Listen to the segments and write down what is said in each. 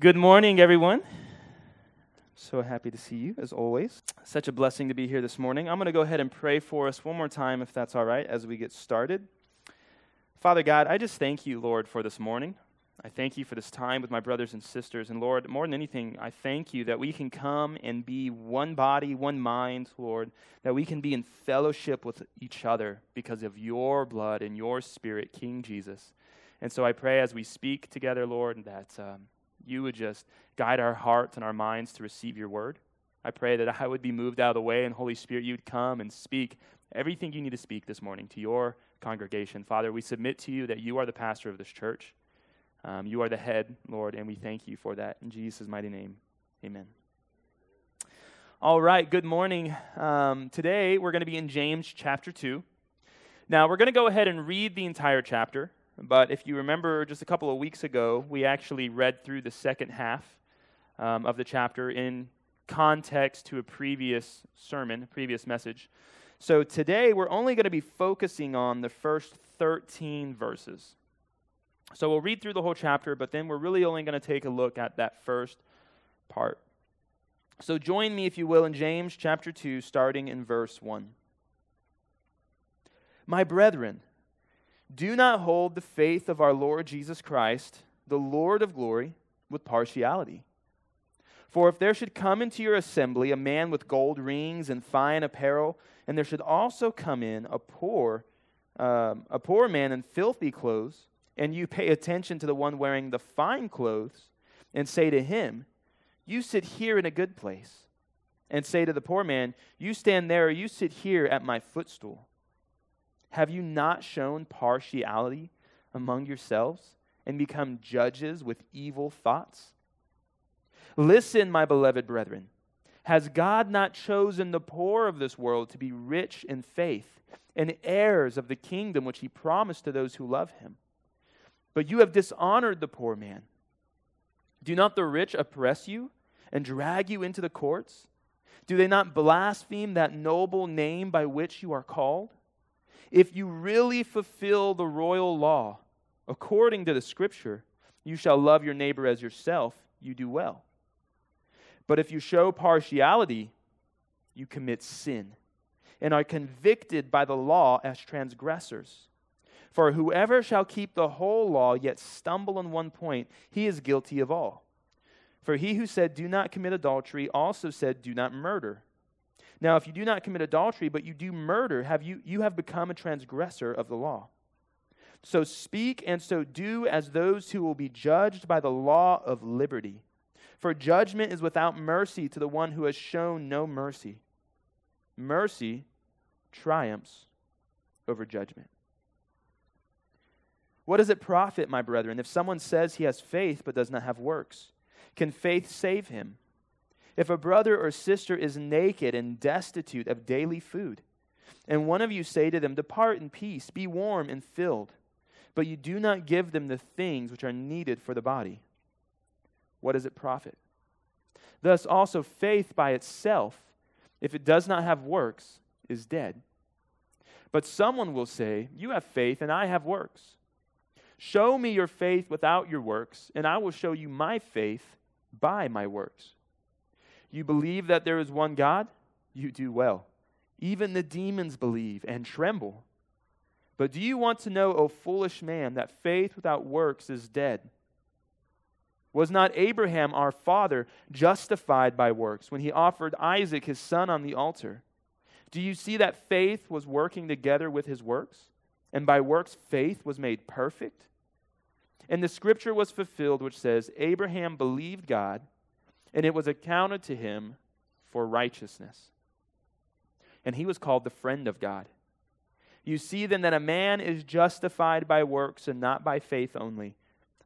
Good morning, everyone. So happy to see you, as always. Such a blessing to be here this morning. I'm going to go ahead and pray for us one more time, if that's all right, as we get started. Father God, I just thank you, Lord, for this morning. I thank you for this time with my brothers and sisters. And Lord, more than anything, I thank you that we can come and be one body, one mind, Lord, that we can be in fellowship with each other because of your blood and your spirit, King Jesus. And so I pray as we speak together, Lord, that. Um, you would just guide our hearts and our minds to receive your word. I pray that I would be moved out of the way, and Holy Spirit, you'd come and speak everything you need to speak this morning to your congregation. Father, we submit to you that you are the pastor of this church. Um, you are the head, Lord, and we thank you for that. In Jesus' mighty name, amen. All right, good morning. Um, today we're going to be in James chapter 2. Now, we're going to go ahead and read the entire chapter. But if you remember just a couple of weeks ago, we actually read through the second half um, of the chapter in context to a previous sermon, a previous message. So today we're only going to be focusing on the first 13 verses. So we'll read through the whole chapter, but then we're really only going to take a look at that first part. So join me, if you will, in James chapter 2, starting in verse 1. My brethren, do not hold the faith of our Lord Jesus Christ, the Lord of glory, with partiality. For if there should come into your assembly a man with gold rings and fine apparel, and there should also come in a poor, um, a poor man in filthy clothes, and you pay attention to the one wearing the fine clothes, and say to him, You sit here in a good place, and say to the poor man, You stand there, or you sit here at my footstool. Have you not shown partiality among yourselves and become judges with evil thoughts? Listen, my beloved brethren. Has God not chosen the poor of this world to be rich in faith and heirs of the kingdom which he promised to those who love him? But you have dishonored the poor man. Do not the rich oppress you and drag you into the courts? Do they not blaspheme that noble name by which you are called? If you really fulfill the royal law according to the scripture, you shall love your neighbor as yourself, you do well. But if you show partiality, you commit sin and are convicted by the law as transgressors. For whoever shall keep the whole law yet stumble on one point, he is guilty of all. For he who said, Do not commit adultery, also said, Do not murder. Now, if you do not commit adultery, but you do murder, have you, you have become a transgressor of the law. So speak and so do as those who will be judged by the law of liberty. For judgment is without mercy to the one who has shown no mercy. Mercy triumphs over judgment. What does it profit, my brethren, if someone says he has faith but does not have works? Can faith save him? If a brother or sister is naked and destitute of daily food, and one of you say to them, Depart in peace, be warm and filled, but you do not give them the things which are needed for the body, what does it profit? Thus also faith by itself, if it does not have works, is dead. But someone will say, You have faith, and I have works. Show me your faith without your works, and I will show you my faith by my works. You believe that there is one God? You do well. Even the demons believe and tremble. But do you want to know, O foolish man, that faith without works is dead? Was not Abraham our father justified by works when he offered Isaac his son on the altar? Do you see that faith was working together with his works? And by works, faith was made perfect? And the scripture was fulfilled, which says, Abraham believed God and it was accounted to him for righteousness. And he was called the friend of God. You see then that a man is justified by works and not by faith only.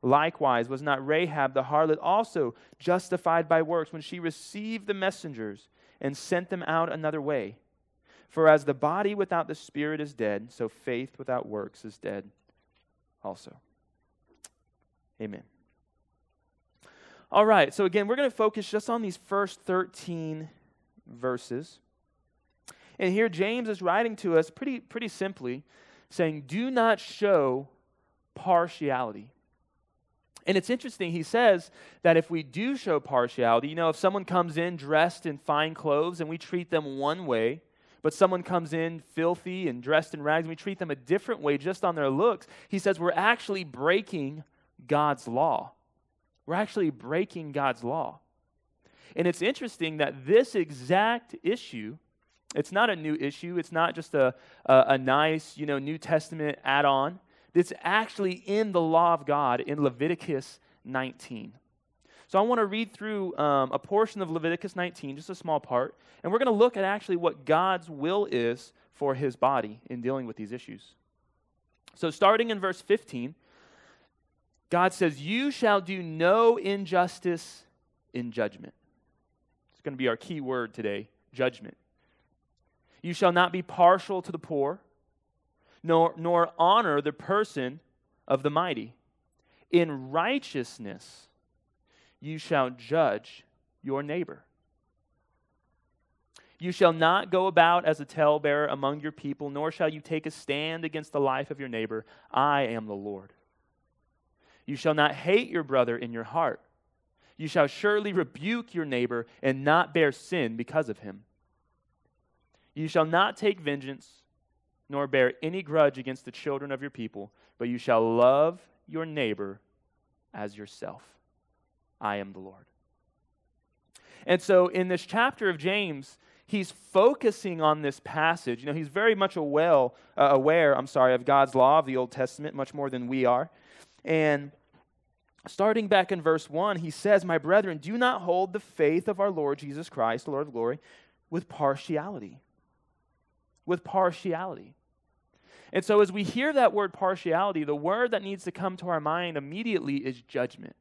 Likewise, was not Rahab the harlot also justified by works when she received the messengers and sent them out another way? For as the body without the spirit is dead, so faith without works is dead also. Amen. All right, so again, we're going to focus just on these first 13 verses. And here James is writing to us pretty, pretty simply saying, Do not show partiality. And it's interesting, he says that if we do show partiality, you know, if someone comes in dressed in fine clothes and we treat them one way, but someone comes in filthy and dressed in rags and we treat them a different way just on their looks, he says we're actually breaking God's law. We're actually breaking God's law. And it's interesting that this exact issue, it's not a new issue, it's not just a, a, a nice, you know, New Testament add on that's actually in the law of God in Leviticus 19. So I want to read through um, a portion of Leviticus 19, just a small part, and we're going to look at actually what God's will is for his body in dealing with these issues. So starting in verse 15, God says, You shall do no injustice in judgment. It's going to be our key word today judgment. You shall not be partial to the poor nor, nor honor the person of the mighty. In righteousness you shall judge your neighbor. You shall not go about as a talebearer among your people, nor shall you take a stand against the life of your neighbor. I am the Lord. You shall not hate your brother in your heart. You shall surely rebuke your neighbor and not bear sin because of him. You shall not take vengeance nor bear any grudge against the children of your people, but you shall love your neighbor as yourself. I am the Lord. And so in this chapter of James, he's focusing on this passage. You know, he's very much aware, uh, aware, I'm sorry, of God's law of the Old Testament, much more than we are. And starting back in verse 1, he says, My brethren, do not hold the faith of our Lord Jesus Christ, the Lord of glory, with partiality. With partiality. And so, as we hear that word partiality, the word that needs to come to our mind immediately is judgment.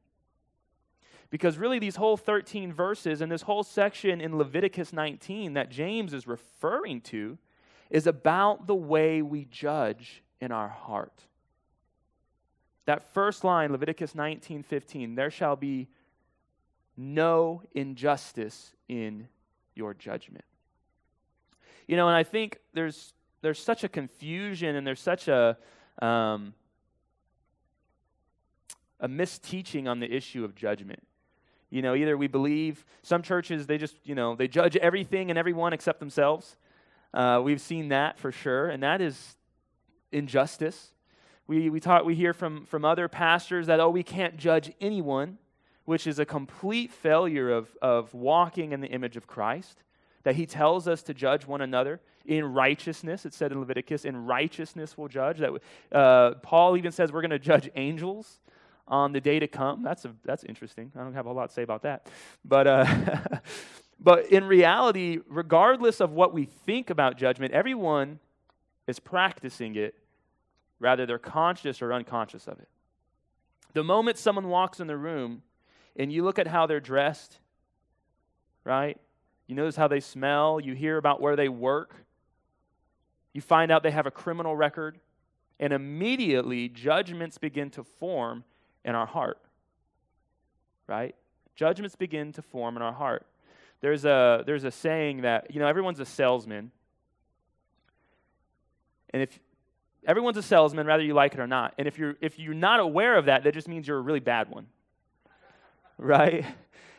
Because really, these whole 13 verses and this whole section in Leviticus 19 that James is referring to is about the way we judge in our heart. That first line, Leviticus 19 15, there shall be no injustice in your judgment. You know, and I think there's there's such a confusion and there's such a um, a misteaching on the issue of judgment. You know, either we believe some churches they just you know they judge everything and everyone except themselves. Uh, we've seen that for sure, and that is injustice. We we talk we hear from from other pastors that oh we can't judge anyone, which is a complete failure of of walking in the image of Christ. That He tells us to judge one another in righteousness. It said in Leviticus, in righteousness we'll judge. That uh, Paul even says we're going to judge angels on the day to come. That's a, that's interesting. I don't have a lot to say about that, but. Uh, but in reality, regardless of what we think about judgment, everyone is practicing it, rather, they're conscious or unconscious of it. The moment someone walks in the room and you look at how they're dressed, right? You notice how they smell, you hear about where they work, you find out they have a criminal record, and immediately judgments begin to form in our heart. Right? Judgments begin to form in our heart. There's a, there's a saying that, you know, everyone's a salesman. And if everyone's a salesman, whether you like it or not. And if you're, if you're not aware of that, that just means you're a really bad one. right?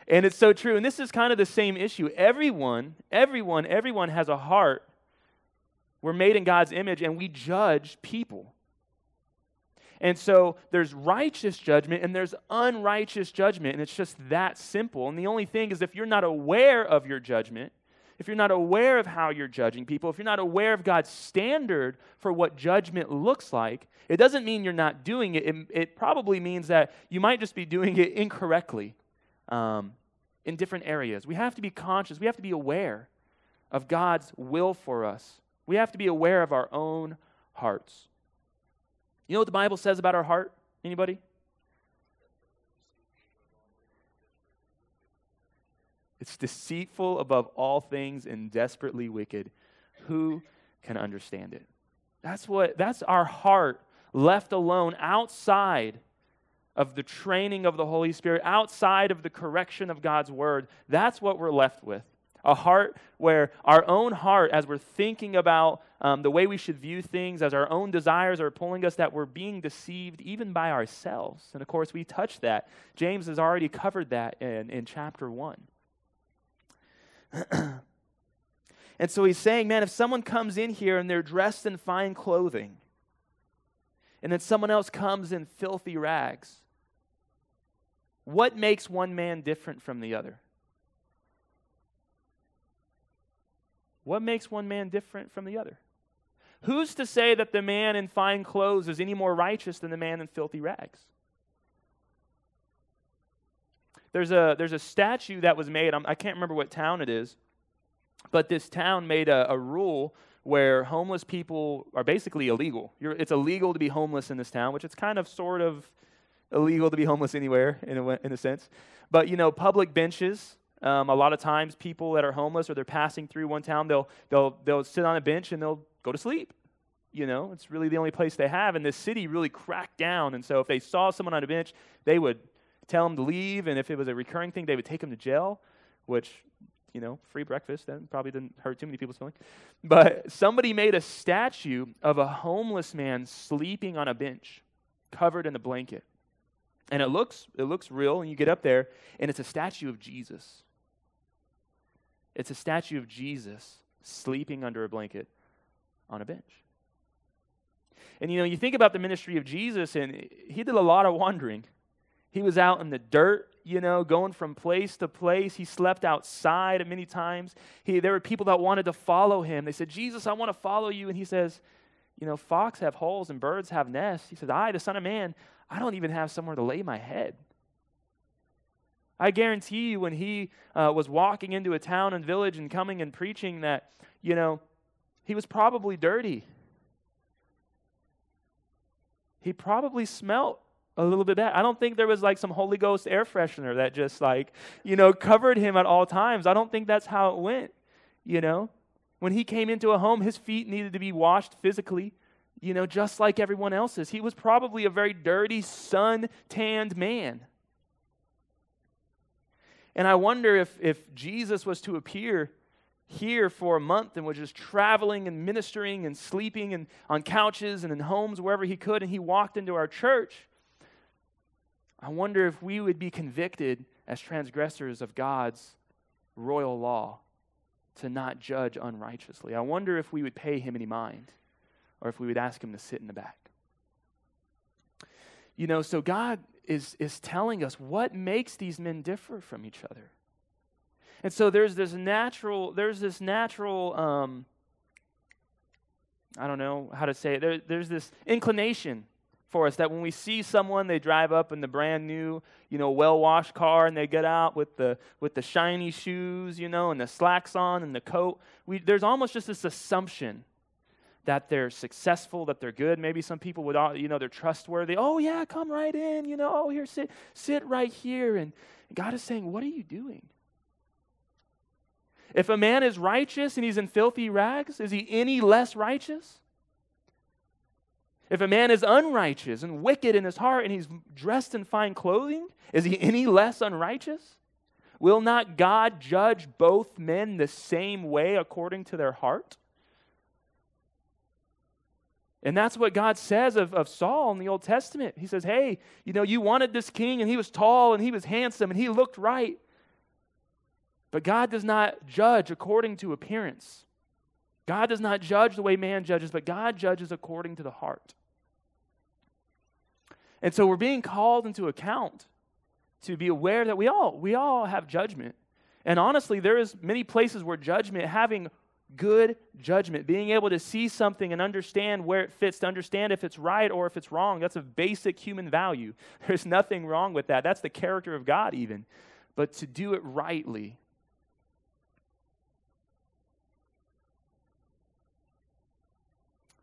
And it's so true. And this is kind of the same issue. Everyone, everyone, everyone has a heart we're made in God's image and we judge people. And so there's righteous judgment and there's unrighteous judgment, and it's just that simple. And the only thing is, if you're not aware of your judgment, if you're not aware of how you're judging people, if you're not aware of God's standard for what judgment looks like, it doesn't mean you're not doing it. It, it probably means that you might just be doing it incorrectly um, in different areas. We have to be conscious, we have to be aware of God's will for us. We have to be aware of our own hearts. You know what the Bible says about our heart? Anybody? It's deceitful above all things and desperately wicked. Who can understand it? That's what that's our heart left alone outside of the training of the Holy Spirit, outside of the correction of God's word. That's what we're left with. A heart where our own heart, as we're thinking about um, the way we should view things, as our own desires are pulling us, that we're being deceived even by ourselves. And of course, we touched that. James has already covered that in, in chapter 1. and so he's saying, man, if someone comes in here and they're dressed in fine clothing, and then someone else comes in filthy rags, what makes one man different from the other? What makes one man different from the other? Who's to say that the man in fine clothes is any more righteous than the man in filthy rags? There's a, there's a statue that was made, I'm, I can not remember what town it is, but this town made a, a rule where homeless people are basically illegal. You're, it's illegal to be homeless in this town, which it's kind of sort of illegal to be homeless anywhere in a, in a sense. But, you know, public benches, um, a lot of times people that are homeless or they're passing through one town, they'll, they'll, they'll sit on a bench and they'll go to sleep. You know, it's really the only place they have. And this city really cracked down. And so if they saw someone on a bench, they would tell them to leave. And if it was a recurring thing, they would take them to jail, which, you know, free breakfast, that probably didn't hurt too many people's feelings. But somebody made a statue of a homeless man sleeping on a bench, covered in a blanket. And it looks, it looks real, and you get up there, and it's a statue of Jesus. It's a statue of Jesus sleeping under a blanket on a bench. And you know, you think about the ministry of Jesus, and he did a lot of wandering. He was out in the dirt, you know, going from place to place. He slept outside many times. He, there were people that wanted to follow him. They said, Jesus, I want to follow you. And he says, You know, fox have holes and birds have nests. He says, I, the Son of Man, I don't even have somewhere to lay my head. I guarantee you, when he uh, was walking into a town and village and coming and preaching, that, you know, he was probably dirty. He probably smelt a little bit bad. I don't think there was like some Holy Ghost air freshener that just like, you know, covered him at all times. I don't think that's how it went, you know. When he came into a home, his feet needed to be washed physically, you know, just like everyone else's. He was probably a very dirty, sun tanned man. And I wonder if, if Jesus was to appear here for a month and was just traveling and ministering and sleeping and on couches and in homes wherever he could, and he walked into our church, I wonder if we would be convicted as transgressors of God's royal law to not judge unrighteously. I wonder if we would pay him any mind or if we would ask him to sit in the back. You know, so God is, is telling us what makes these men differ from each other. And so there's this natural, there's this natural, um, I don't know how to say it, there, there's this inclination for us that when we see someone, they drive up in the brand new, you know, well-washed car and they get out with the, with the shiny shoes, you know, and the slacks on and the coat. We, there's almost just this assumption that they're successful, that they're good. Maybe some people would, you know, they're trustworthy. Oh, yeah, come right in. You know, oh, here, sit, sit right here. And God is saying, what are you doing? If a man is righteous and he's in filthy rags, is he any less righteous? If a man is unrighteous and wicked in his heart and he's dressed in fine clothing, is he any less unrighteous? Will not God judge both men the same way according to their heart? And that's what God says of, of Saul in the Old Testament. He says, Hey, you know, you wanted this king, and he was tall, and he was handsome, and he looked right. But God does not judge according to appearance. God does not judge the way man judges, but God judges according to the heart. And so we're being called into account to be aware that we all we all have judgment. And honestly, there is many places where judgment having good judgment, being able to see something and understand where it fits, to understand if it's right or if it's wrong. That's a basic human value. There's nothing wrong with that. That's the character of God, even. But to do it rightly,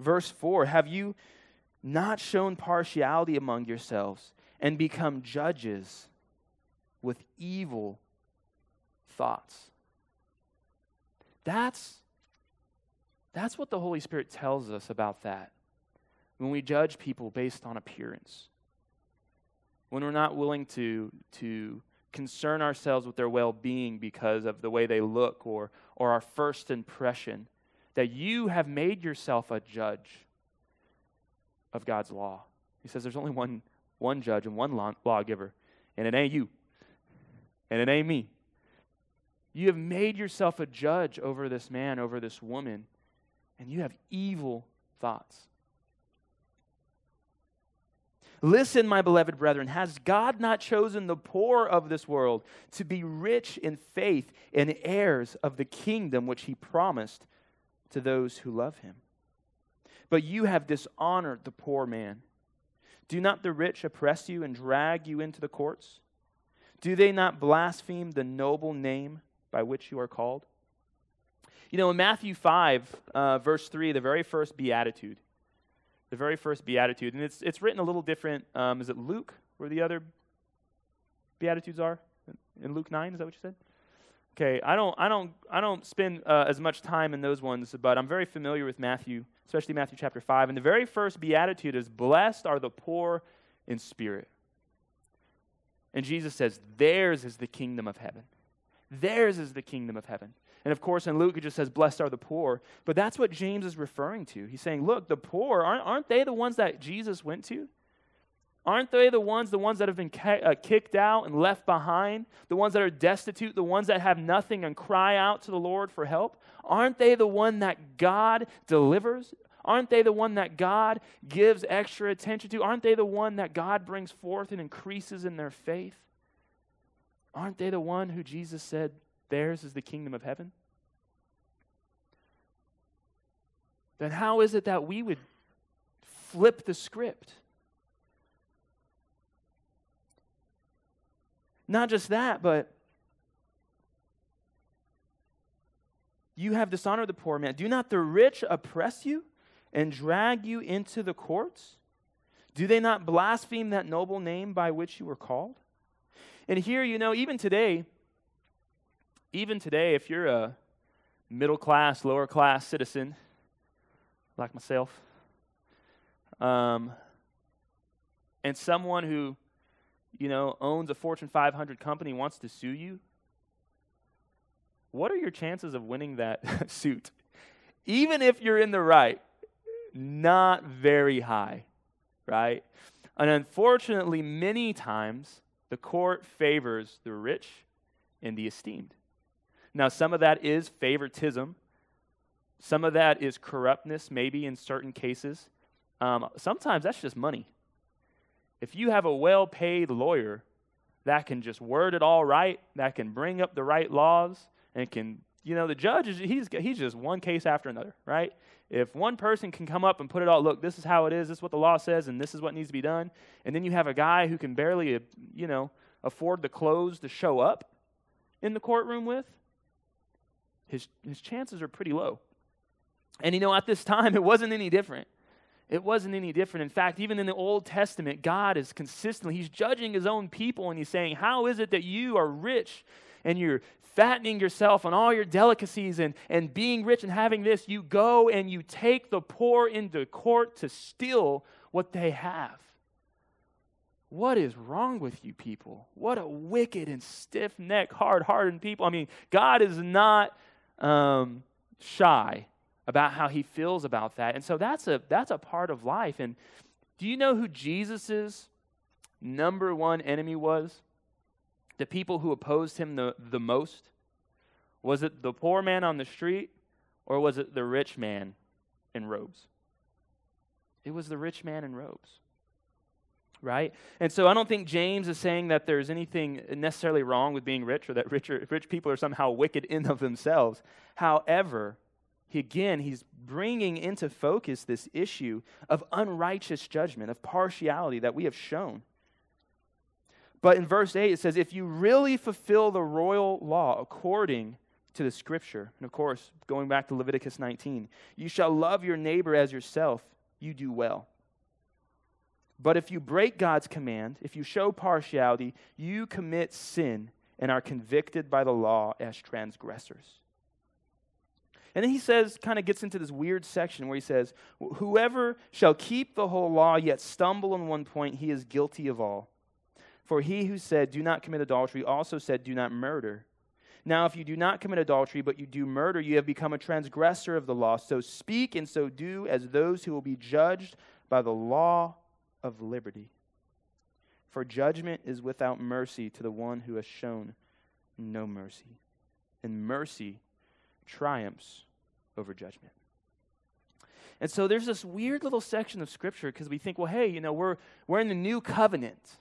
Verse 4 Have you not shown partiality among yourselves and become judges with evil thoughts? That's that's what the Holy Spirit tells us about that. When we judge people based on appearance, when we're not willing to, to concern ourselves with their well being because of the way they look or, or our first impression, that you have made yourself a judge of God's law. He says there's only one, one judge and one law, lawgiver, and it ain't you, and it ain't me. You have made yourself a judge over this man, over this woman, and you have evil thoughts. Listen, my beloved brethren, has God not chosen the poor of this world to be rich in faith and heirs of the kingdom which he promised to those who love him? But you have dishonored the poor man. Do not the rich oppress you and drag you into the courts? Do they not blaspheme the noble name by which you are called? You know, in Matthew 5, uh, verse 3, the very first beatitude, the very first beatitude, and it's, it's written a little different. Um, is it Luke where the other beatitudes are? In Luke 9, is that what you said? Okay, I don't, I don't, I don't spend uh, as much time in those ones, but I'm very familiar with Matthew, especially Matthew chapter 5. And the very first beatitude is, Blessed are the poor in spirit. And Jesus says, Theirs is the kingdom of heaven. Theirs is the kingdom of heaven. And of course, in Luke, it just says, Blessed are the poor. But that's what James is referring to. He's saying, Look, the poor, aren't, aren't they the ones that Jesus went to? Aren't they the ones, the ones that have been uh, kicked out and left behind? The ones that are destitute, the ones that have nothing and cry out to the Lord for help? Aren't they the one that God delivers? Aren't they the one that God gives extra attention to? Aren't they the one that God brings forth and increases in their faith? Aren't they the one who Jesus said, theirs is the kingdom of heaven? Then how is it that we would flip the script? Not just that, but you have dishonored the poor man. Do not the rich oppress you and drag you into the courts? Do they not blaspheme that noble name by which you were called? And here, you know, even today, even today, if you're a middle class, lower class citizen, like myself, um, and someone who, you know, owns a Fortune 500 company wants to sue you, what are your chances of winning that suit? Even if you're in the right, not very high, right? And unfortunately, many times, the court favors the rich and the esteemed. Now, some of that is favoritism. Some of that is corruptness, maybe in certain cases. Um, sometimes that's just money. If you have a well paid lawyer that can just word it all right, that can bring up the right laws, and can, you know, the judge is he's, he's just one case after another, right? If one person can come up and put it all, look, this is how it is, this is what the law says, and this is what needs to be done, and then you have a guy who can barely, you know, afford the clothes to show up in the courtroom with, his, his chances are pretty low. And you know, at this time, it wasn't any different. It wasn't any different. In fact, even in the Old Testament, God is consistently, He's judging His own people and He's saying, How is it that you are rich and you're fattening yourself on all your delicacies and, and being rich and having this, you go and you take the poor into court to steal what they have. What is wrong with you people? What a wicked and stiff necked, hard hardened people. I mean, God is not um, shy about how he feels about that. And so that's a, that's a part of life. And do you know who Jesus's number one enemy was? the people who opposed him the, the most? Was it the poor man on the street or was it the rich man in robes? It was the rich man in robes. Right? And so I don't think James is saying that there's anything necessarily wrong with being rich or that rich, rich people are somehow wicked in of themselves. However, he, again, he's bringing into focus this issue of unrighteous judgment, of partiality that we have shown. But in verse 8, it says, If you really fulfill the royal law according to the scripture, and of course, going back to Leviticus 19, you shall love your neighbor as yourself, you do well. But if you break God's command, if you show partiality, you commit sin and are convicted by the law as transgressors. And then he says, kind of gets into this weird section where he says, Whoever shall keep the whole law yet stumble in one point, he is guilty of all. For he who said, Do not commit adultery, also said, Do not murder. Now, if you do not commit adultery, but you do murder, you have become a transgressor of the law. So speak and so do as those who will be judged by the law of liberty. For judgment is without mercy to the one who has shown no mercy. And mercy triumphs over judgment. And so there's this weird little section of scripture because we think, well, hey, you know, we're, we're in the new covenant.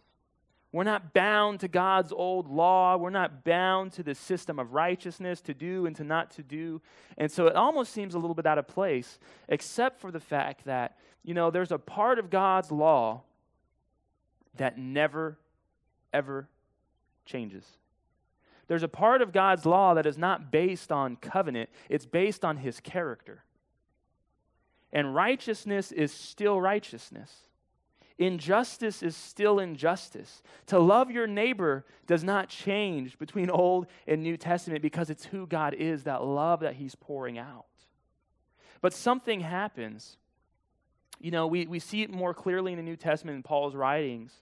We're not bound to God's old law. We're not bound to the system of righteousness to do and to not to do. And so it almost seems a little bit out of place, except for the fact that, you know, there's a part of God's law that never, ever changes. There's a part of God's law that is not based on covenant, it's based on his character. And righteousness is still righteousness. Injustice is still injustice. To love your neighbor does not change between Old and New Testament because it's who God is, that love that He's pouring out. But something happens. You know, we, we see it more clearly in the New Testament in Paul's writings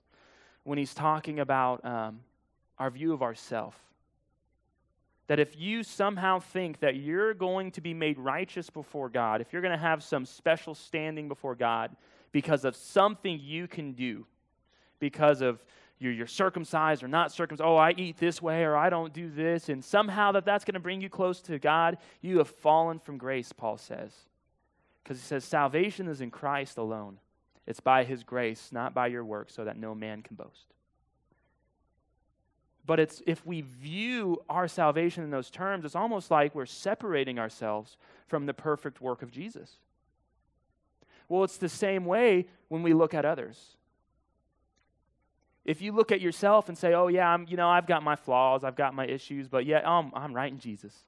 when he's talking about um, our view of ourself. That if you somehow think that you're going to be made righteous before God, if you're going to have some special standing before God, because of something you can do, because of you're, you're circumcised or not circumcised. Oh, I eat this way or I don't do this. And somehow that that's going to bring you close to God. You have fallen from grace, Paul says. Because he says salvation is in Christ alone. It's by his grace, not by your work, so that no man can boast. But it's if we view our salvation in those terms, it's almost like we're separating ourselves from the perfect work of Jesus. Well, it's the same way when we look at others. If you look at yourself and say, "Oh yeah, I'm, you know, I've got my flaws, I've got my issues, but yet I'm, um, I'm right in Jesus."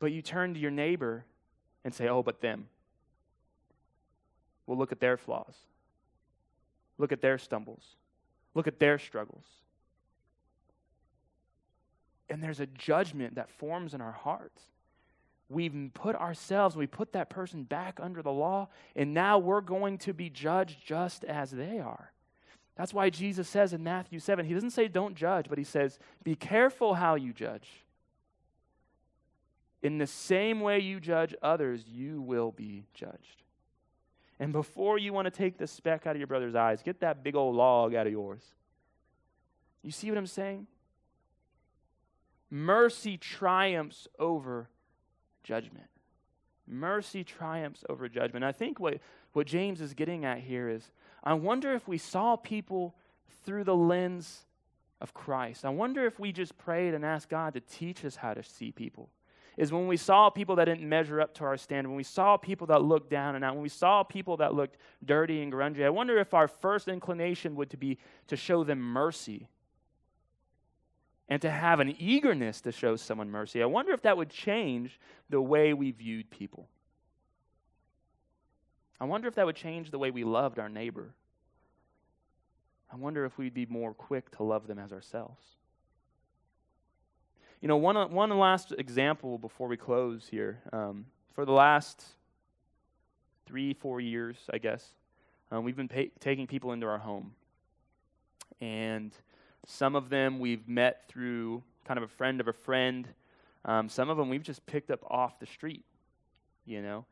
But you turn to your neighbor and say, "Oh, but them." Well, look at their flaws. Look at their stumbles. Look at their struggles. And there's a judgment that forms in our hearts we've put ourselves, we put that person back under the law, and now we're going to be judged just as they are. That's why Jesus says in Matthew 7, he doesn't say don't judge, but he says, be careful how you judge. In the same way you judge others, you will be judged. And before you want to take the speck out of your brother's eyes, get that big old log out of yours. You see what I'm saying? Mercy triumphs over judgment. Mercy triumphs over judgment. I think what, what James is getting at here is I wonder if we saw people through the lens of Christ. I wonder if we just prayed and asked God to teach us how to see people. Is when we saw people that didn't measure up to our standard, when we saw people that looked down and out, when we saw people that looked dirty and grungy, I wonder if our first inclination would to be to show them mercy and to have an eagerness to show someone mercy. I wonder if that would change the way we viewed people. I wonder if that would change the way we loved our neighbor. I wonder if we'd be more quick to love them as ourselves. You know, one, one last example before we close here. Um, for the last three, four years, I guess, um, we've been taking people into our home. And some of them we've met through kind of a friend of a friend. Um, some of them we've just picked up off the street, you know.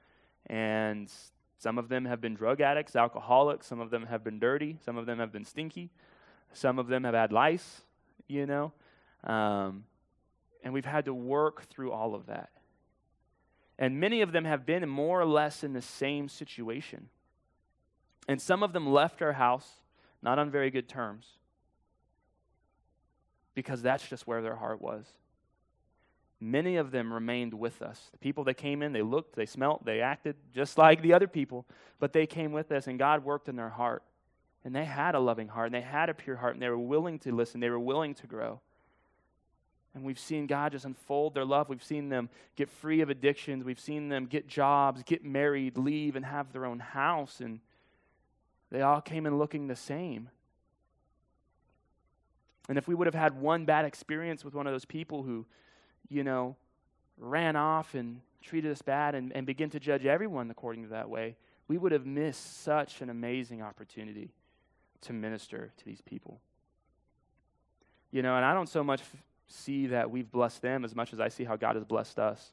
And some of them have been drug addicts, alcoholics. Some of them have been dirty. Some of them have been stinky. Some of them have had lice, you know. Um, and we've had to work through all of that. And many of them have been more or less in the same situation. And some of them left our house, not on very good terms because that's just where their heart was. Many of them remained with us. The people that came in, they looked, they smelt, they acted just like the other people, but they came with us and God worked in their heart. And they had a loving heart and they had a pure heart and they were willing to listen, they were willing to grow. And we've seen God just unfold their love. We've seen them get free of addictions. We've seen them get jobs, get married, leave, and have their own house. And they all came in looking the same. And if we would have had one bad experience with one of those people who, you know, ran off and treated us bad and, and begin to judge everyone according to that way, we would have missed such an amazing opportunity to minister to these people. You know, and I don't so much see that we've blessed them as much as I see how God has blessed us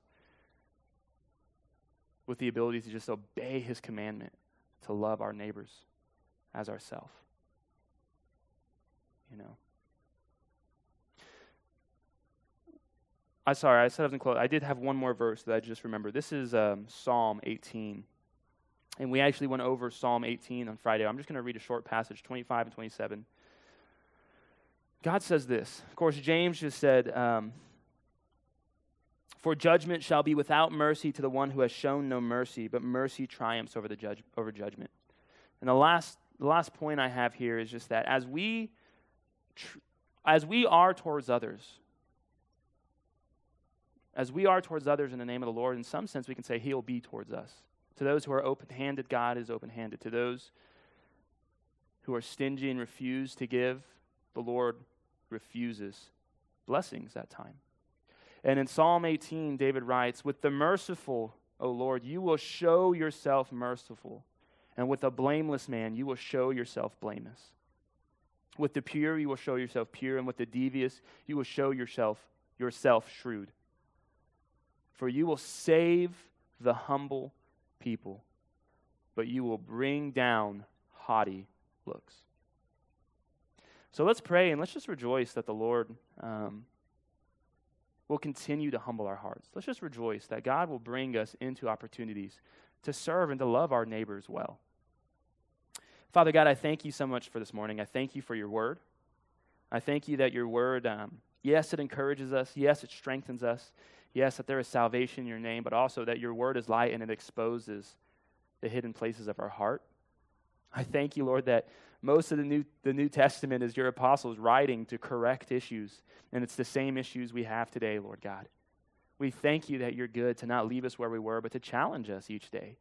with the ability to just obey his commandment to love our neighbors as ourself. You know. I sorry, I said I was in close. I did have one more verse that I just remember. This is um, Psalm 18. And we actually went over Psalm 18 on Friday. I'm just going to read a short passage, 25 and 27. God says this. Of course, James just said, um, For judgment shall be without mercy to the one who has shown no mercy, but mercy triumphs over, the judge, over judgment. And the last, the last point I have here is just that as we, tr- as we are towards others, as we are towards others in the name of the Lord, in some sense we can say He'll be towards us. To those who are open handed, God is open handed. To those who are stingy and refuse to give, the Lord refuses blessings that time. And in Psalm 18, David writes, With the merciful, O Lord, you will show yourself merciful, and with a blameless man, you will show yourself blameless. With the pure, you will show yourself pure, and with the devious, you will show yourself yourself shrewd. For you will save the humble people, but you will bring down haughty looks. So let's pray and let's just rejoice that the Lord um, will continue to humble our hearts. Let's just rejoice that God will bring us into opportunities to serve and to love our neighbors well. Father God, I thank you so much for this morning. I thank you for your word. I thank you that your word, um, yes, it encourages us. Yes, it strengthens us yes, that there is salvation in your name, but also that your word is light and it exposes the hidden places of our heart. I thank you, Lord, that most of the New, the New Testament is your apostles writing to correct issues, and it's the same issues we have today, Lord God. We thank you that you're good to not leave us where we were, but to challenge us each day.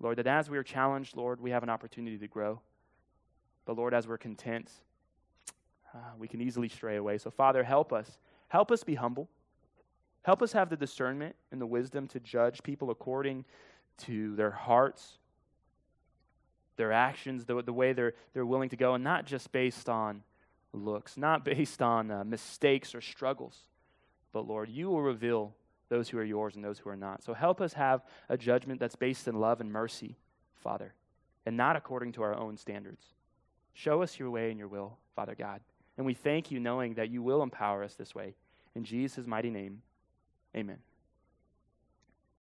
Lord, that as we are challenged, Lord, we have an opportunity to grow. But Lord, as we're content, uh, we can easily stray away. So, Father, help us. Help us be humble. Help us have the discernment and the wisdom to judge people according to their hearts, their actions, the, the way they're, they're willing to go, and not just based on looks, not based on uh, mistakes or struggles. But Lord, you will reveal those who are yours and those who are not. So help us have a judgment that's based in love and mercy, Father, and not according to our own standards. Show us your way and your will, Father God. And we thank you knowing that you will empower us this way. In Jesus' mighty name. Amen.